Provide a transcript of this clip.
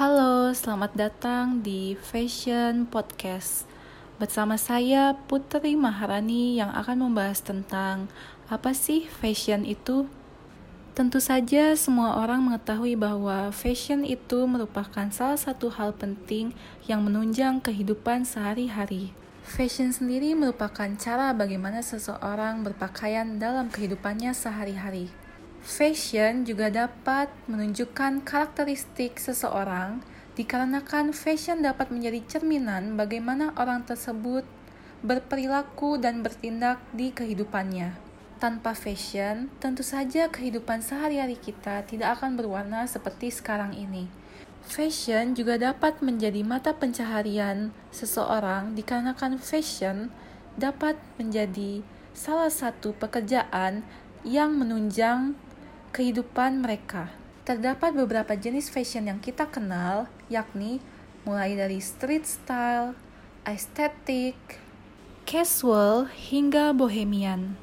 Halo, selamat datang di Fashion Podcast. Bersama saya Putri Maharani yang akan membahas tentang apa sih fashion itu? Tentu saja semua orang mengetahui bahwa fashion itu merupakan salah satu hal penting yang menunjang kehidupan sehari-hari. Fashion sendiri merupakan cara bagaimana seseorang berpakaian dalam kehidupannya sehari-hari. Fashion juga dapat menunjukkan karakteristik seseorang dikarenakan fashion dapat menjadi cerminan bagaimana orang tersebut berperilaku dan bertindak di kehidupannya. Tanpa fashion, tentu saja kehidupan sehari-hari kita tidak akan berwarna seperti sekarang ini. Fashion juga dapat menjadi mata pencaharian seseorang dikarenakan fashion dapat menjadi salah satu pekerjaan yang menunjang kehidupan mereka. Terdapat beberapa jenis fashion yang kita kenal, yakni mulai dari street style, estetik, casual, hingga bohemian.